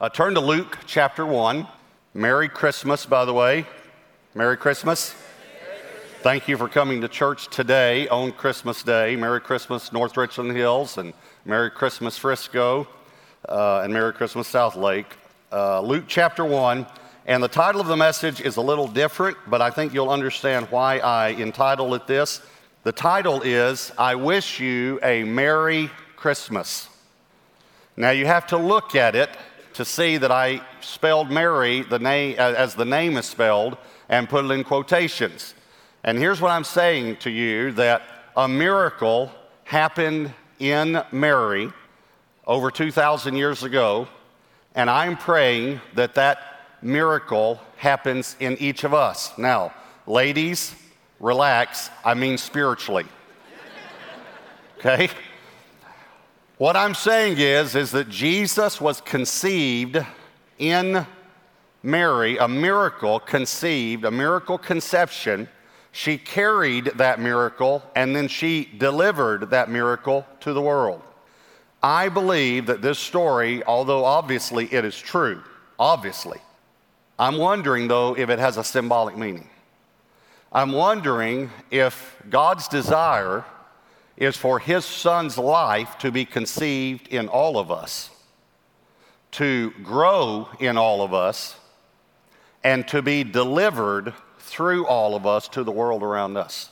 Uh, turn to Luke chapter 1. Merry Christmas, by the way. Merry Christmas. Thank you for coming to church today on Christmas Day. Merry Christmas, North Richland Hills, and Merry Christmas, Frisco, uh, and Merry Christmas, Southlake. Uh, Luke chapter 1. And the title of the message is a little different, but I think you'll understand why I entitled it this. The title is I Wish You a Mary Christmas. Now you have to look at it to see that I spelled Mary the as the name is spelled and put it in quotations. And here's what I'm saying to you that a miracle happened in Mary over 2,000 years ago, and I'm praying that that miracle happens in each of us. Now, ladies, relax. I mean spiritually. Okay? What I'm saying is is that Jesus was conceived in Mary, a miracle conceived, a miracle conception. She carried that miracle and then she delivered that miracle to the world. I believe that this story, although obviously it is true, obviously, I'm wondering, though, if it has a symbolic meaning. I'm wondering if God's desire is for His Son's life to be conceived in all of us, to grow in all of us, and to be delivered through all of us to the world around us.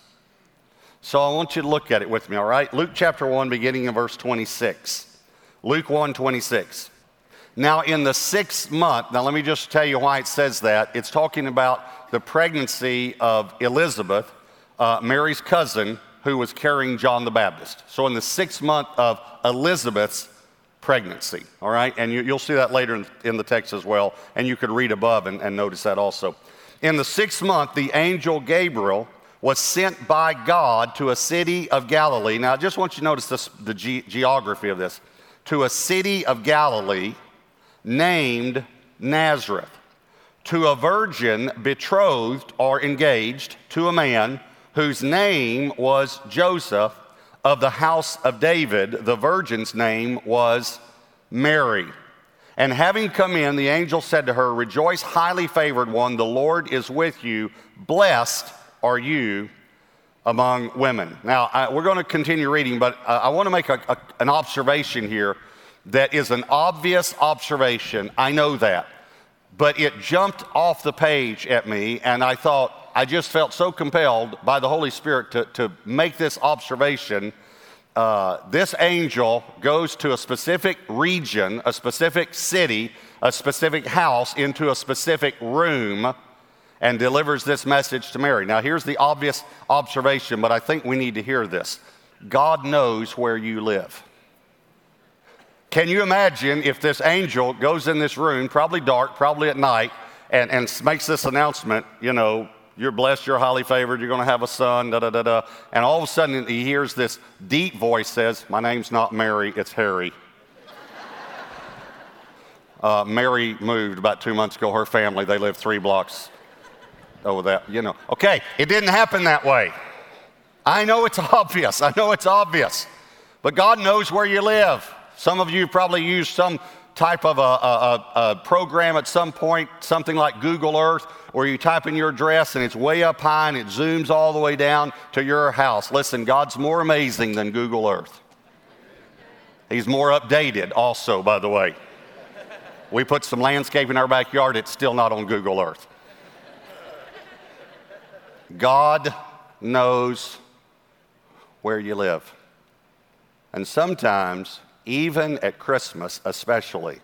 So I want you to look at it with me, all right? Luke chapter 1, beginning in verse 26. Luke 1 26. Now, in the sixth month, now let me just tell you why it says that. It's talking about the pregnancy of Elizabeth, uh, Mary's cousin, who was carrying John the Baptist. So, in the sixth month of Elizabeth's pregnancy, all right? And you, will see that later in, in, the text as well. And you could read above and, and notice that also. In the sixth month, the angel Gabriel was sent by God to a city of Galilee. Now, I just want you to notice this, the ge- geography of this. To a city of Galilee named Nazareth to a virgin betrothed or engaged to a man whose name was Joseph of the house of David. The virgin's name was Mary. And having come in, the angel said to her, Rejoice, highly favored one, the Lord is with you. Blessed are you among women. Now, I, we're going to continue reading, but uh, I want to make a, a, an observation here that is an obvious observation. I know that. But it jumped off the page at me, and I thought, I just felt so compelled by the Holy Spirit to, to make this observation. Uh, this angel goes to a specific region, a specific city, a specific house, into a specific room, and delivers this message to Mary. Now, here's the obvious observation, but I think we need to hear this God knows where you live. Can you imagine if this angel goes in this room, probably dark, probably at night, and, and makes this announcement, you know, you're blessed, you're highly favored, you're going to have a son, da da da da. And all of a sudden he hears this deep voice says, My name's not Mary, it's Harry. uh, Mary moved about two months ago, her family, they live three blocks over that, you know. Okay, it didn't happen that way. I know it's obvious, I know it's obvious. But God knows where you live. Some of you probably used some type of a, a, a, program at some point, something like Google Earth, where you type in your address and it's way up high and it zooms all the way down to your house. Listen, God's more amazing than Google Earth. He's more updated, also, by the way. We put some landscape in our backyard, it's still not on Google Earth. God knows where you live. And sometimes even at Christmas, especially,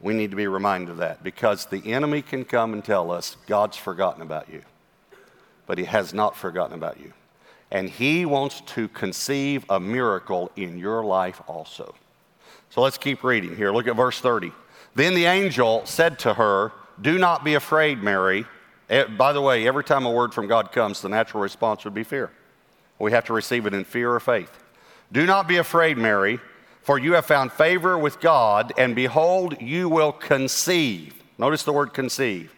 we need to be reminded of that because the enemy can come and tell us God's forgotten about you, but he has not forgotten about you. And he wants to conceive a miracle in your life also. So let's keep reading here. Look at verse 30. Then the angel said to her, Do not be afraid, Mary. Eh, by the way, every time a word from God comes, the natural response would be fear. We have to receive it in fear or faith. Do not be afraid, Mary for you have found favor with God, and behold, you will conceive. Notice the word conceive.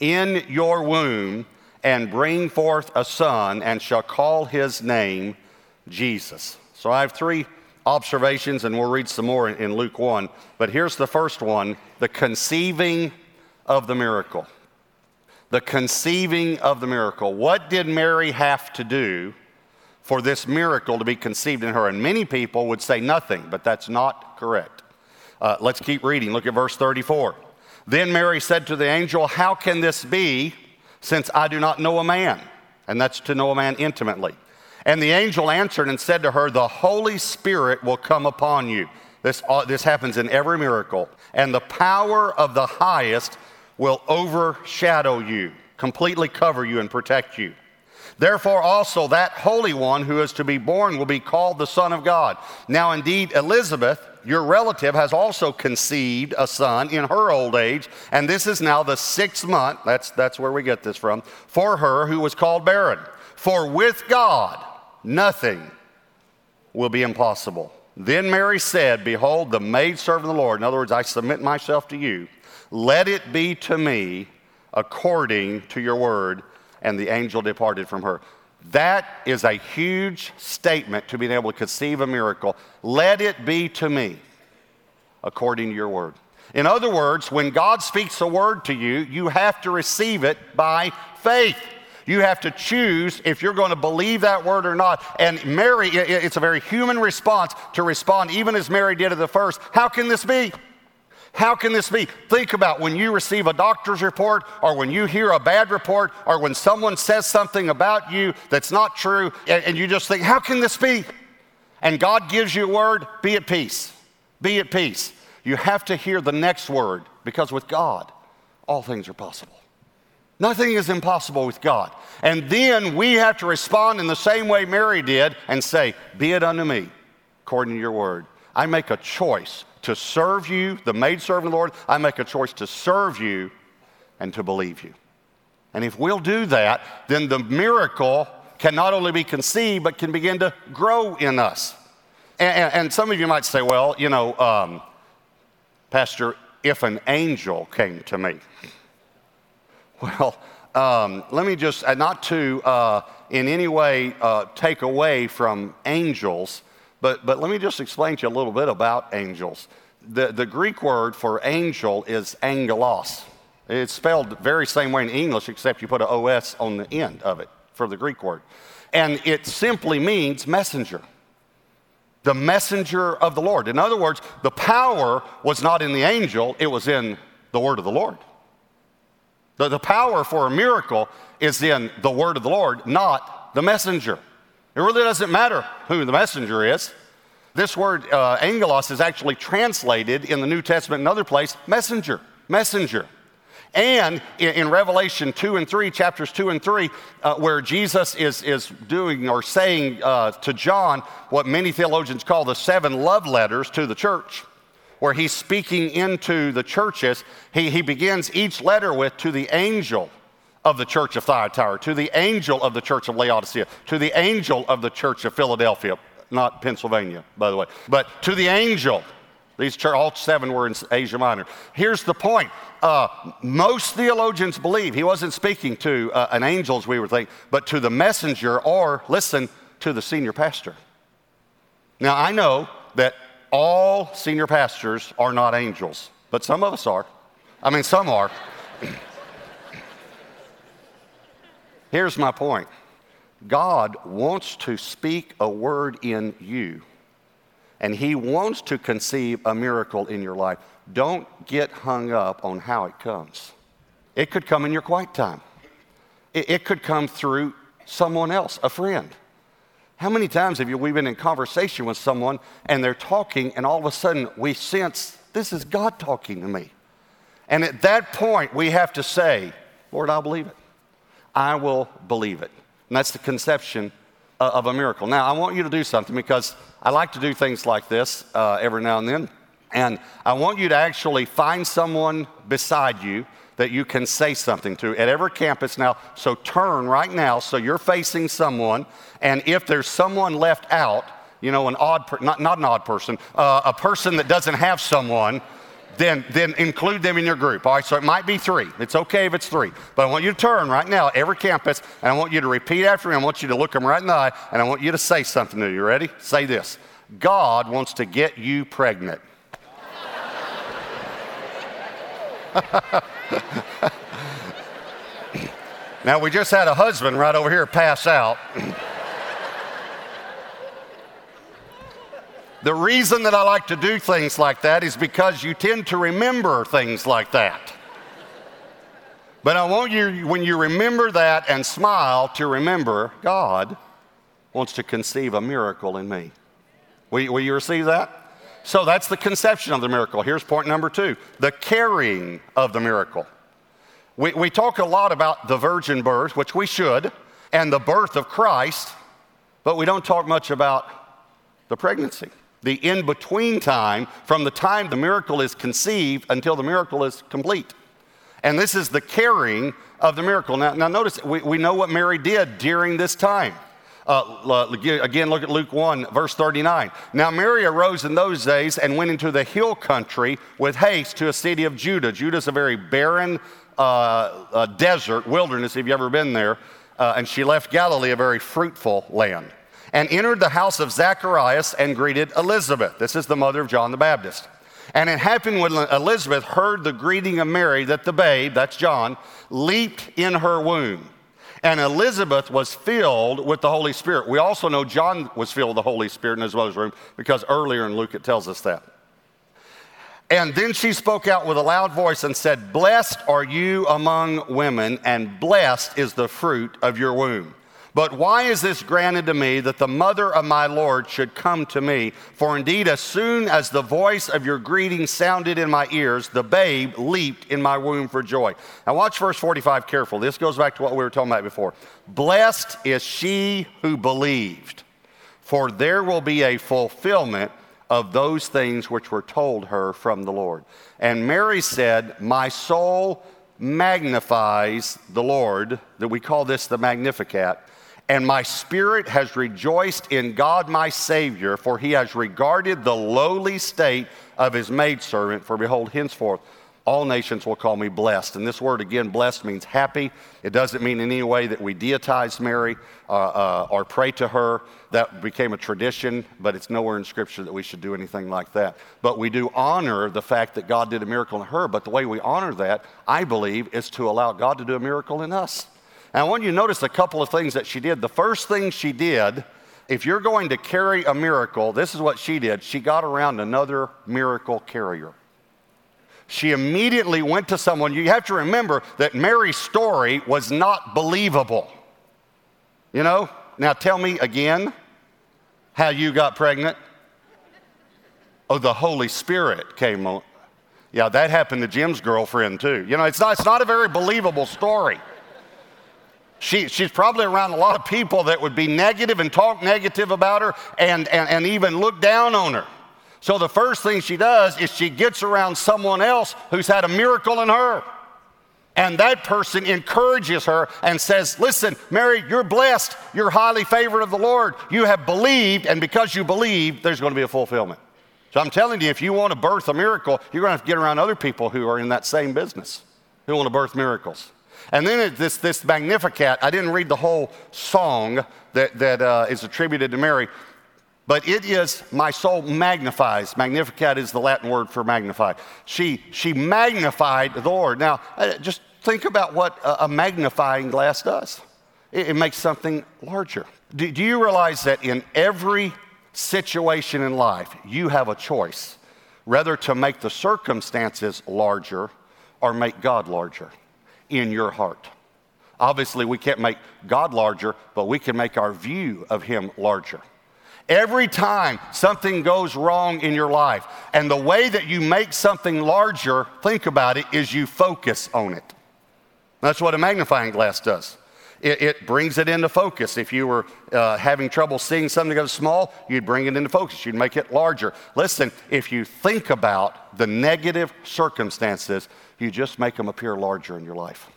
In your womb, and bring forth a son, and shall call his name Jesus. So I have three observations, and we'll read some more in, Luke 1. But here's the first one the conceiving of the miracle. The conceiving of the miracle. What did Mary have to do for this miracle to be conceived in her? And many people would say nothing, but that's not correct. Uh, let's keep reading. Look at verse 34. Then Mary said to the angel, How can this be since I do not know a man? And that's to know a man intimately. And the angel answered and said to her, The Holy Spirit will come upon you. This, uh, this happens in every miracle. And the power of the highest will overshadow you, completely cover you, and protect you. Therefore, also that Holy One who is to be born will be called the Son of God. Now, indeed, Elizabeth, your relative, has also conceived a son in her old age, and this is now the sixth month, that's, that's where we get this from, for her who was called barren. For with God, nothing will be impossible. Then Mary said, Behold, the maidservant of the Lord. In other words, I submit myself to you. Let it be to me according to your word and the angel departed from her. That is a huge statement to being able to conceive a miracle. Let it be to me according to your word. In other words, when God speaks a word to you, you have to receive it by faith. You have to choose if you're going to believe that word or not. And Mary, it's a very human response to respond, even as Mary did at the first. How can this be? How can this be? Think about when you receive a doctor's report or when you hear a bad report or when someone says something about you that's not true and, you just think, how can this be? And God gives you a word, be at peace. Be at peace. You have to hear the next word because with God, all things are possible. Nothing is impossible with God. And then we have to respond in the same way Mary did and say, Be it unto me, according to your word. I make a choice to serve you, the maidservant Lord, I make a choice to serve you and to believe you. And if we'll do that, then the miracle can not only be conceived, but can begin to grow in us. And, and some of you might say, well, you know, um, Pastor, if an angel came to me. Well, um, let me just, uh, not to uh, in any way uh, take away from angels, but, but let me just explain to you a little bit about angels. The, the Greek word for angel is angelos. It's spelled very same way in English, except you put an OS on the end of it for the Greek word. And it simply means messenger. The messenger of the Lord. In other words, the power was not in the angel, it was in the word of the Lord. The, the power for a miracle is in the word of the Lord, not the messenger. It really doesn't matter who the messenger is. This word uh, angelos is actually translated in the New Testament in other place messenger, messenger. And in, in, Revelation 2 and 3, chapters 2 and 3, uh, where Jesus is, is doing or saying uh, to John what many theologians call the seven love letters to the church, where he's speaking into the churches, he, he begins each letter with to the angel of the church of Thyatira, to the angel of the church of Laodicea, to the angel of the church of Philadelphia, not Pennsylvania, by the way, but to the angel. These church, all seven were in Asia Minor. Here's the point. Uh, most theologians believe he wasn't speaking to uh, an angel, as we would think, but to the messenger, or listen, to the senior pastor. Now, I know that all senior pastors are not angels, but some of us are. I mean, some are. Here's my point God wants to speak a word in you, and He wants to conceive a miracle in your life. Don't get hung up on how it comes. It could come in your quiet time, it, it could come through someone else, a friend. How many times have you, we been in conversation with someone and they're talking, and all of a sudden we sense this is God talking to me? And at that point, we have to say, Lord, I'll believe it. I will believe it. And that's the conception uh, of a miracle. Now, I want you to do something because I like to do things like this uh, every now and then. And I want you to actually find someone beside you that you can say something to at every campus now. So turn right now so you're facing someone. And if there's someone left out, you know, an odd, per- not, not an odd person, uh, a person that doesn't have someone, then, then include them in your group. All right, so it might be three. It's okay if it's three. But I want you to turn right now, every campus, and I want you to repeat after me. I want you to look them right in the eye, and I want you to say something to you. Ready? Say this God wants to get you pregnant. now, we just had a husband right over here pass out. the reason that I like to do things like that is because you tend to remember things like that. But I want you, when you remember that and smile, to remember God wants to conceive a miracle in me. Will, will you receive that? So that's the conception of the miracle. Here's point number two the carrying of the miracle. We, we talk a lot about the virgin birth, which we should, and the birth of Christ, but we don't talk much about the pregnancy. The in between time from the time the miracle is conceived until the miracle is complete. And this is the carrying of the miracle. Now, now notice, we, we know what Mary did during this time. Uh, again, look at Luke 1, verse 39. Now, Mary arose in those days and went into the hill country with haste to a city of Judah. Judah is a very barren uh, uh, desert, wilderness, if you've ever been there. Uh, and she left Galilee, a very fruitful land, and entered the house of Zacharias and greeted Elizabeth. This is the mother of John the Baptist. And it happened when Elizabeth heard the greeting of Mary that the babe, that's John, leaped in her womb and Elizabeth was filled with the Holy Spirit. We also know John was filled with the Holy Spirit in his mother's room because earlier in Luke it tells us that. And then she spoke out with a loud voice and said, Blessed are you among women, and blessed is the fruit of your womb. But why is this granted to me that the mother of my Lord should come to me? For indeed, as soon as the voice of your greeting sounded in my ears, the babe leaped in my womb for joy. Now, watch verse 45 careful. This goes back to what we were talking about before. Blessed is she who believed, for there will be a fulfillment of those things which were told her from the Lord. And Mary said, My soul magnifies the Lord, that we call this the Magnificat and my spirit has rejoiced in God my Savior, for he has regarded the lowly state of his maidservant. For behold, henceforth all nations will call me blessed. And this word again, blessed, means happy. It doesn't mean in any way that we deitize Mary uh, uh, or pray to her. That became a tradition, but it's nowhere in Scripture that we should do anything like that. But we do honor the fact that God did a miracle in her. But the way we honor that, I believe, is to allow God to do a miracle in us. And I want you to notice a couple of things that she did. The first thing she did, if you're going to carry a miracle, this is what she did. She got around another miracle carrier. She immediately went to someone. You have to remember that Mary's story was not believable. You know? Now tell me again how you got pregnant. Oh, the Holy Spirit came on. Yeah, that happened to Jim's girlfriend too. You know, it's not, it's not a very believable story. She, she's probably around a lot of people that would be negative and talk negative about her and, and, and even look down on her. So the first thing she does is she gets around someone else who's had a miracle in her. And that person encourages her and says, Listen, Mary, you're blessed. You're highly favored of the Lord. You have believed, and because you believe, there's going to be a fulfillment. So I'm telling you, if you want to birth a miracle, you're going to have to get around other people who are in that same business who want to birth miracles. And then this, this Magnificat, I didn't read the whole song that, that uh, is attributed to Mary, but it is my soul magnifies. Magnificat is the Latin word for magnify. She, she magnified the Lord. Now, uh, just think about what a, magnifying glass does it, it makes something larger. Do, do you realize that in every situation in life, you have a choice whether to make the circumstances larger or make God larger? In your heart. Obviously, we can't make God larger, but we can make our view of Him larger. Every time something goes wrong in your life, and the way that you make something larger, think about it, is you focus on it. That's what a magnifying glass does. It, it brings it into focus. If you were uh, having trouble seeing something that was small, you'd bring it into focus. You'd make it larger. Listen, if you think about the negative circumstances, you just make them appear larger in your life.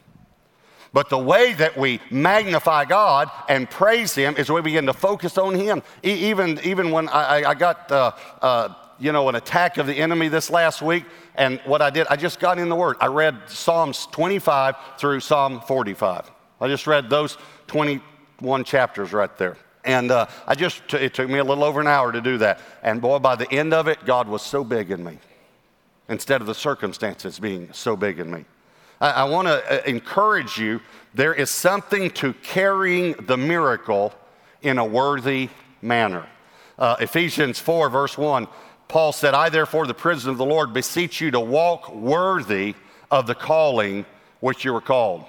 But the way that we magnify God and praise Him is we begin to focus on Him. E- even, even when I, I got, uh, uh, you know, an attack of the enemy this last week, and what I did, I just got in the Word. I read Psalms 25 through Psalm 45. I just read those 21 chapters right there. And uh, I just, it took me a little over an hour to do that. And boy, by the end of it, God was so big in me instead of the circumstances being so big in me. I, I want to uh, encourage you there is something to carrying the miracle in a worthy manner. Uh, Ephesians 4, verse 1, Paul said, I therefore, the prisoner of the Lord, beseech you to walk worthy of the calling which you were called.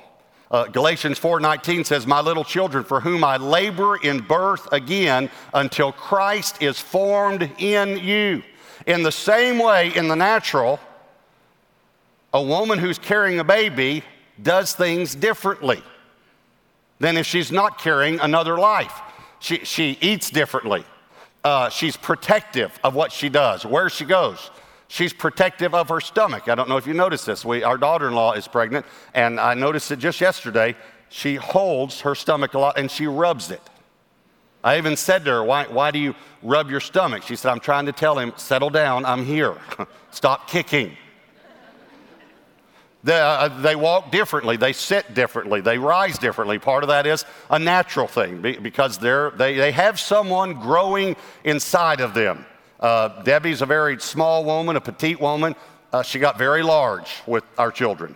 Uh, Galatians 4:19 says, "My little children, for whom I labor in birth again until Christ is formed in you." In the same way, in the natural, a woman who's carrying a baby does things differently than if she's not carrying another life. She, she eats differently. Uh, she's protective of what she does, where she goes. She's protective of her stomach. I don't know if you noticed this. We, our daughter in law is pregnant, and I noticed it just yesterday. She holds her stomach a lot and she rubs it. I even said to her, why, why do you rub your stomach? She said, I'm trying to tell him, settle down, I'm here. Stop kicking. They, uh, they, walk differently, they sit differently, they rise differently. Part of that is a natural thing because they're, they, they have someone growing inside of them. Uh, Debbie's a very small woman, a petite woman. Uh, she got very large with our children.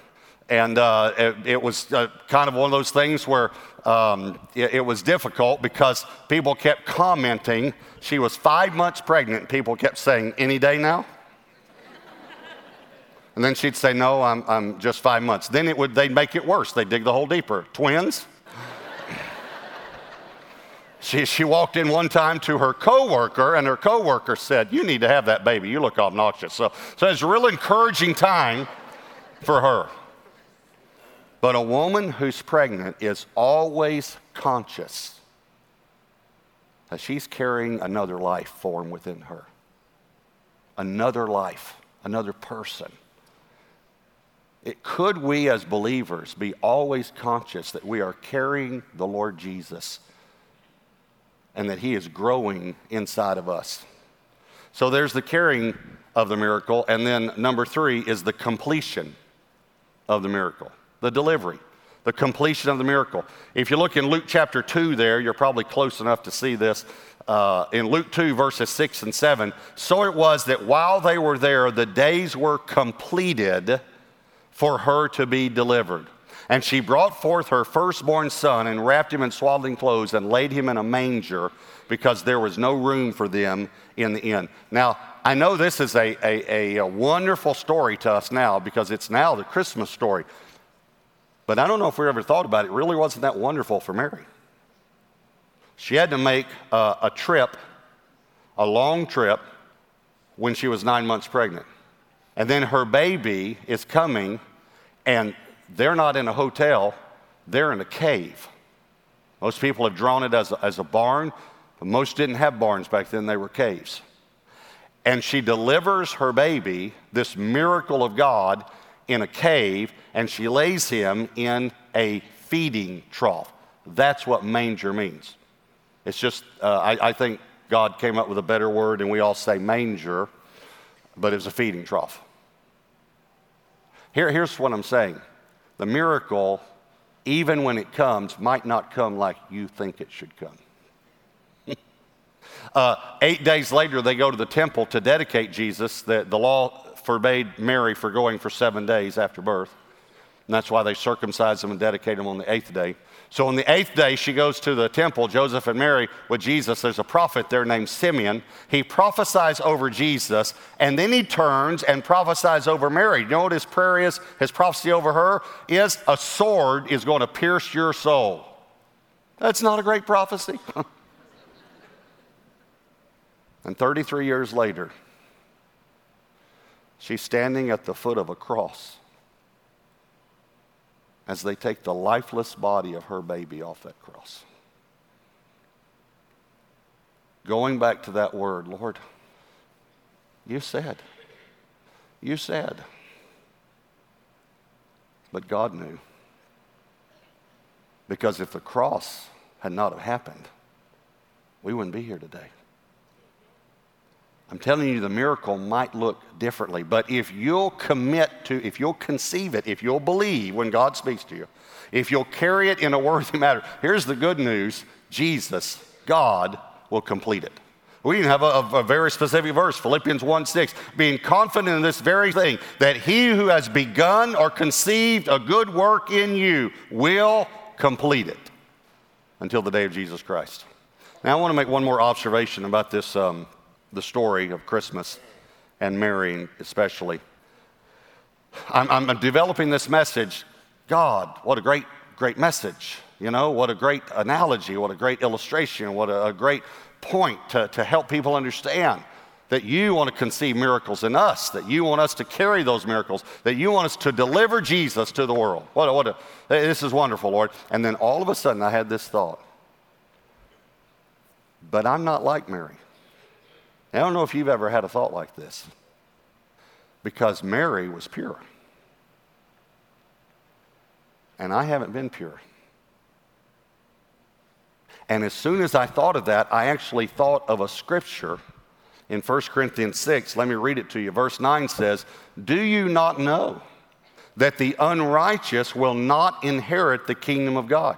And uh, it, it, was uh, kind of one of those things where um, it, it, was difficult because people kept commenting. She was five months pregnant. People kept saying, Any day now? and then she'd say, No, I'm, I'm just five months. Then it would, they'd make it worse. They'd dig the hole deeper. Twins? She, she walked in one time to her coworker, and her coworker said, You need to have that baby. You look obnoxious. So, so it's a real encouraging time for her. But a woman who's pregnant is always conscious that she's carrying another life form within her. Another life, another person. It, could we as believers be always conscious that we are carrying the Lord Jesus and that He is growing inside of us? So there's the carrying of the miracle, and then number three is the completion of the miracle the delivery, the completion of the miracle. If you look in Luke chapter 2 there, you're probably close enough to see this. Uh, in Luke 2, verses 6 and 7, so it was that while they were there, the days were completed for her to be delivered. And she brought forth her firstborn son and wrapped him in swaddling clothes and laid him in a manger because there was no room for them in the inn. Now, I know this is a, a, a, wonderful story to us now because it's now the Christmas story. But I don't know if we ever thought about it. It really wasn't that wonderful for Mary. She had to make a, a trip, a long trip, when she was nine months pregnant. And then her baby is coming, and they're not in a hotel, they're in a cave. Most people have drawn it as a, as a barn, but most didn't have barns back then, they were caves. And she delivers her baby, this miracle of God, in a cave and she lays him in a feeding trough. That's what manger means. It's just, uh, I, I, think God came up with a better word and we all say manger, but it was a feeding trough. Here, here's what I'm saying the miracle, even when it comes, might not come like you think it should come. uh, eight days later, they go to the temple to dedicate Jesus. The, the law forbade Mary for going for seven days after birth. And that's why they circumcised him and dedicated him on the eighth day. So on the eighth day, she goes to the temple, Joseph and Mary, with Jesus. There's a prophet there named Simeon. He prophesies over Jesus, and then he turns and prophesies over Mary. You know what his prayer is? His prophecy over her is a sword is going to pierce your soul. That's not a great prophecy. and 33 years later, She's standing at the foot of a cross as they take the lifeless body of her baby off that cross. Going back to that word, Lord, you said, you said, but God knew. Because if the cross had not have happened, we wouldn't be here today. I'm telling you, the miracle might look differently, but if you'll commit to, if you'll conceive it, if you'll believe when God speaks to you, if you'll carry it in a worthy manner, here's the good news Jesus God will complete it. We even have a, a, very specific verse, Philippians 1 6, being confident in this very thing, that he who has begun or conceived a good work in you will complete it until the day of Jesus Christ. Now, I want to make one more observation about this, um, the story of Christmas and Mary, especially. I'm, I'm developing this message. God, what a great, great message. You know, what a great analogy, what a great illustration, what a, a great point to, to help people understand that you want to conceive miracles in us, that you want us to carry those miracles, that you want us to deliver Jesus to the world. What a, what a, eh, this is wonderful, Lord. And then all of a sudden, I had this thought. But I'm not like Mary. I don't know if you've ever had a thought like this, because Mary was pure. And I haven't been pure. And as soon as I thought of that, I actually thought of a scripture in 1 Corinthians 6. Let me read it to you. Verse 9 says, Do you not know that the unrighteous will not inherit the kingdom of God?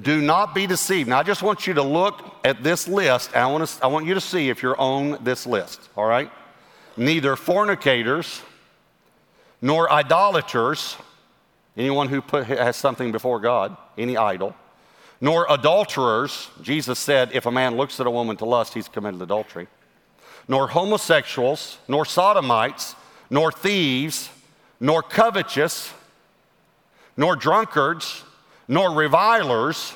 Do not be deceived. Now, I just want you to look at this list, and I want, to, I want you to see if you're on this list, all right? Neither fornicators, nor idolaters, anyone who put, has something before God, any idol, nor adulterers. Jesus said, if a man looks at a woman to lust, he's committed adultery. Nor homosexuals, nor sodomites, nor thieves, nor covetous, nor drunkards, nor revilers,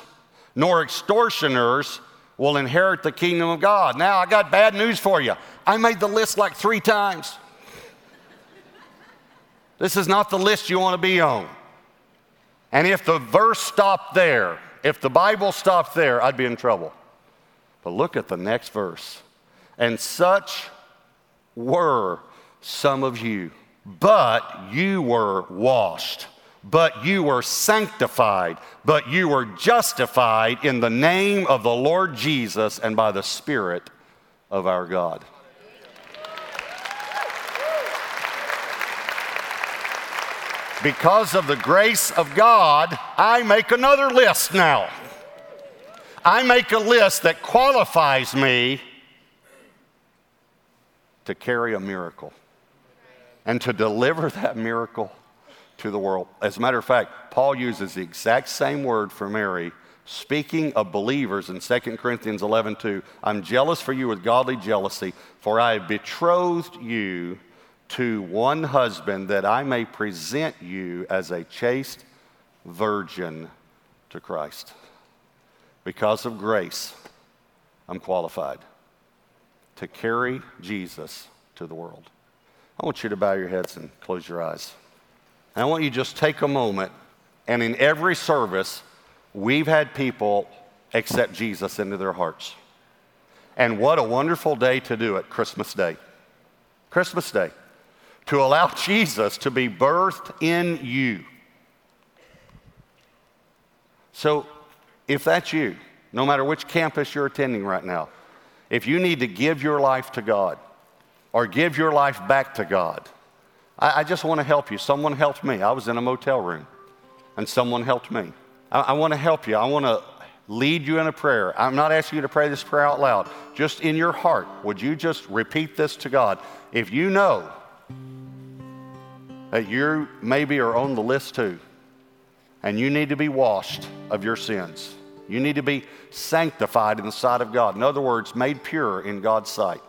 nor extortioners will inherit the kingdom of God. Now, I got bad news for you. I made the list like three times. This is not the list you want to be on. And if the verse stopped there, if the Bible stopped there, I'd be in trouble. But look at the next verse. And such were some of you, but you were washed, but you were sanctified, but you were justified in the name of the Lord Jesus and by the Spirit of our God. Because of the grace of God, I make another list now. I make a list that qualifies me to carry a miracle and to deliver that miracle to the world. As a matter of fact, Paul uses the exact same word for Mary, speaking of believers in 2 Corinthians 11 2. I'm jealous for you with godly jealousy, for I have betrothed you to one husband that I may present you as a chaste virgin to Christ. Because of grace, I'm qualified to carry Jesus to the world. I want you to bow your heads and close your eyes. And I want you to just take a moment, and in every service, we've had people accept Jesus into their hearts. And what a wonderful day to do it, Christmas Day. Christmas Day to allow Jesus to be birthed in you. So, if that's you, no matter which campus you're attending right now, if you need to give your life to God or give your life back to God, I, I just want to help you. Someone helped me. I was in a motel room and someone helped me. I, I want to help you. I want to lead you in a prayer. I'm not asking you to pray this prayer out loud. Just in your heart, would you just repeat this to God? If you know that you maybe are on the list too, and you need to be washed of your sins. You need to be sanctified in the sight of God. In other words, made pure in God's sight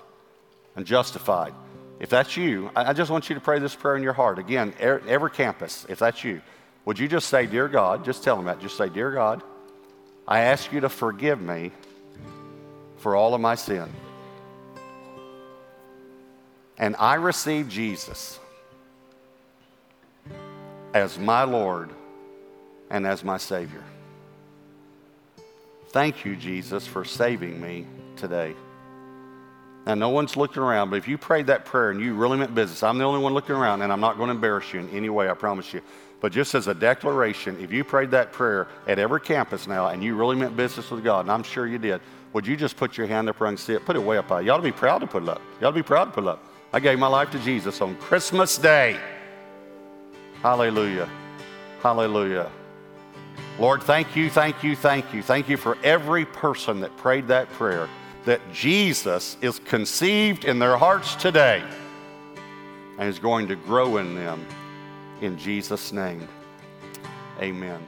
and justified. If that's you, I just want you to pray this prayer in your heart. Again, every campus, if that's you, would you just say, Dear God, just tell them that. Just say, Dear God, I ask you to forgive me for all of my sin. And I receive Jesus as my Lord and as my Savior. Thank you, Jesus, for saving me today. Now, no one's looking around, but if you prayed that prayer and you really meant business, I'm the only one looking around, and I'm not going to embarrass you in any way, I promise you. But just as a declaration, if you prayed that prayer at every campus now and you really meant business with God, and I'm sure you did, would you just put your hand up can see it? Put it way up high. You ought to be proud to put it up. You ought to be proud to put it up. I gave my life to Jesus on Christmas Day. Hallelujah. Hallelujah. Lord, thank you, thank you, thank you. Thank you for every person that prayed that prayer, that Jesus is conceived in their hearts today and is going to grow in them. In Jesus' name, amen.